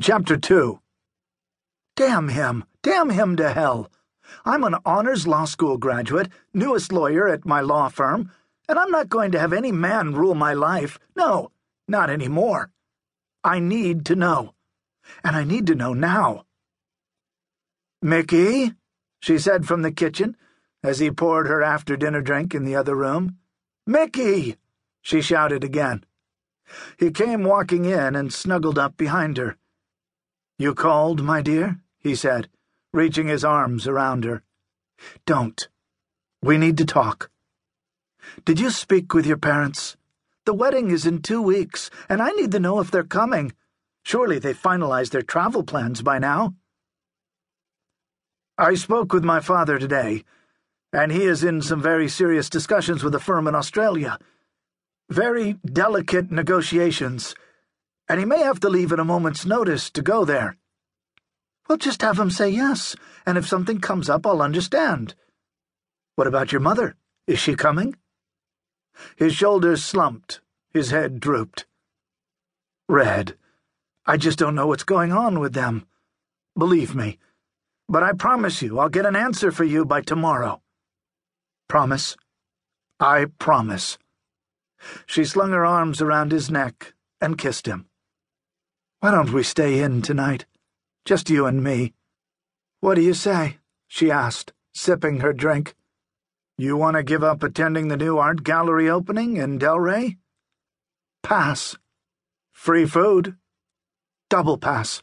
Chapter 2 Damn him! Damn him to hell! I'm an honors law school graduate, newest lawyer at my law firm, and I'm not going to have any man rule my life. No, not any more. I need to know. And I need to know now. Mickey, she said from the kitchen, as he poured her after dinner drink in the other room. Mickey! she shouted again. He came walking in and snuggled up behind her. You called, my dear? he said, reaching his arms around her. Don't. We need to talk. Did you speak with your parents? The wedding is in two weeks, and I need to know if they're coming. Surely they finalized their travel plans by now. I spoke with my father today, and he is in some very serious discussions with a firm in Australia. Very delicate negotiations and he may have to leave at a moment's notice to go there. Well, just have him say yes, and if something comes up, I'll understand. What about your mother? Is she coming? His shoulders slumped, his head drooped. Red, I just don't know what's going on with them. Believe me. But I promise you I'll get an answer for you by tomorrow. Promise? I promise. She slung her arms around his neck and kissed him. Why don't we stay in tonight? Just you and me. What do you say? she asked, sipping her drink. You want to give up attending the new art gallery opening in Delray? Pass. Free food? Double pass.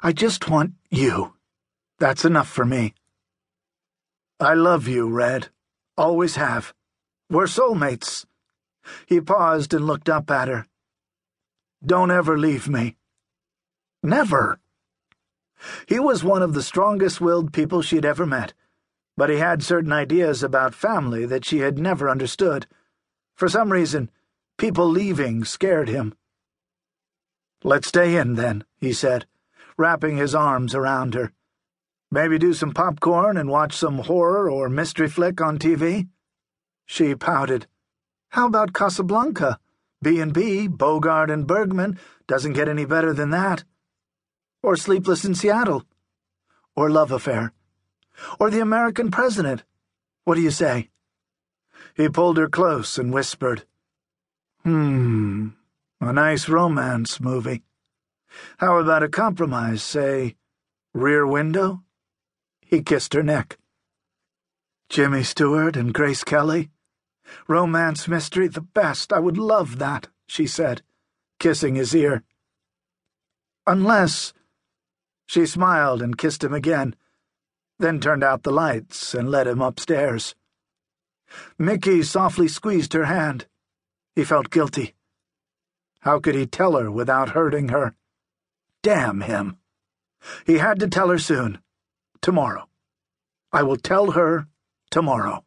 I just want you. That's enough for me. I love you, Red. Always have. We're soulmates. He paused and looked up at her. Don't ever leave me. Never. He was one of the strongest willed people she'd ever met, but he had certain ideas about family that she had never understood. For some reason, people leaving scared him. Let's stay in, then, he said, wrapping his arms around her. Maybe do some popcorn and watch some horror or mystery flick on TV? She pouted. How about Casablanca? B&B, Bogart and Bergman doesn't get any better than that. Or Sleepless in Seattle. Or Love Affair. Or The American President. What do you say? He pulled her close and whispered, Hmm, a nice romance movie. How about a compromise, say, Rear Window? He kissed her neck. Jimmy Stewart and Grace Kelly? Romance mystery, the best. I would love that, she said, kissing his ear. Unless she smiled and kissed him again, then turned out the lights and led him upstairs. Mickey softly squeezed her hand. He felt guilty. How could he tell her without hurting her? Damn him. He had to tell her soon. Tomorrow. I will tell her tomorrow.